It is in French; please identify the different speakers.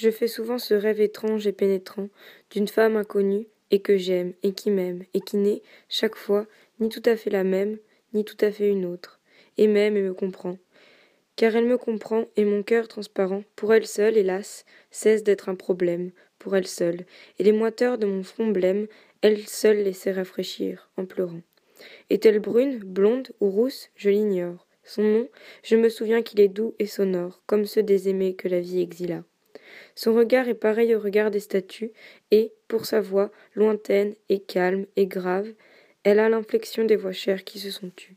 Speaker 1: Je fais souvent ce rêve étrange et pénétrant d'une femme inconnue et que j'aime et qui m'aime et qui n'est, chaque fois, ni tout à fait la même, ni tout à fait une autre, et m'aime et me comprend. Car elle me comprend et mon cœur transparent, pour elle seule, hélas, cesse d'être un problème, pour elle seule, et les moiteurs de mon front blême, elle seule les sait rafraîchir, en pleurant. Est-elle brune, blonde ou rousse? Je l'ignore. Son nom, je me souviens qu'il est doux et sonore, comme ceux des aimés que la vie exila. Son regard est pareil au regard des statues, et, pour sa voix, lointaine et calme et grave, elle a l'inflexion des voix chères qui se sont tues.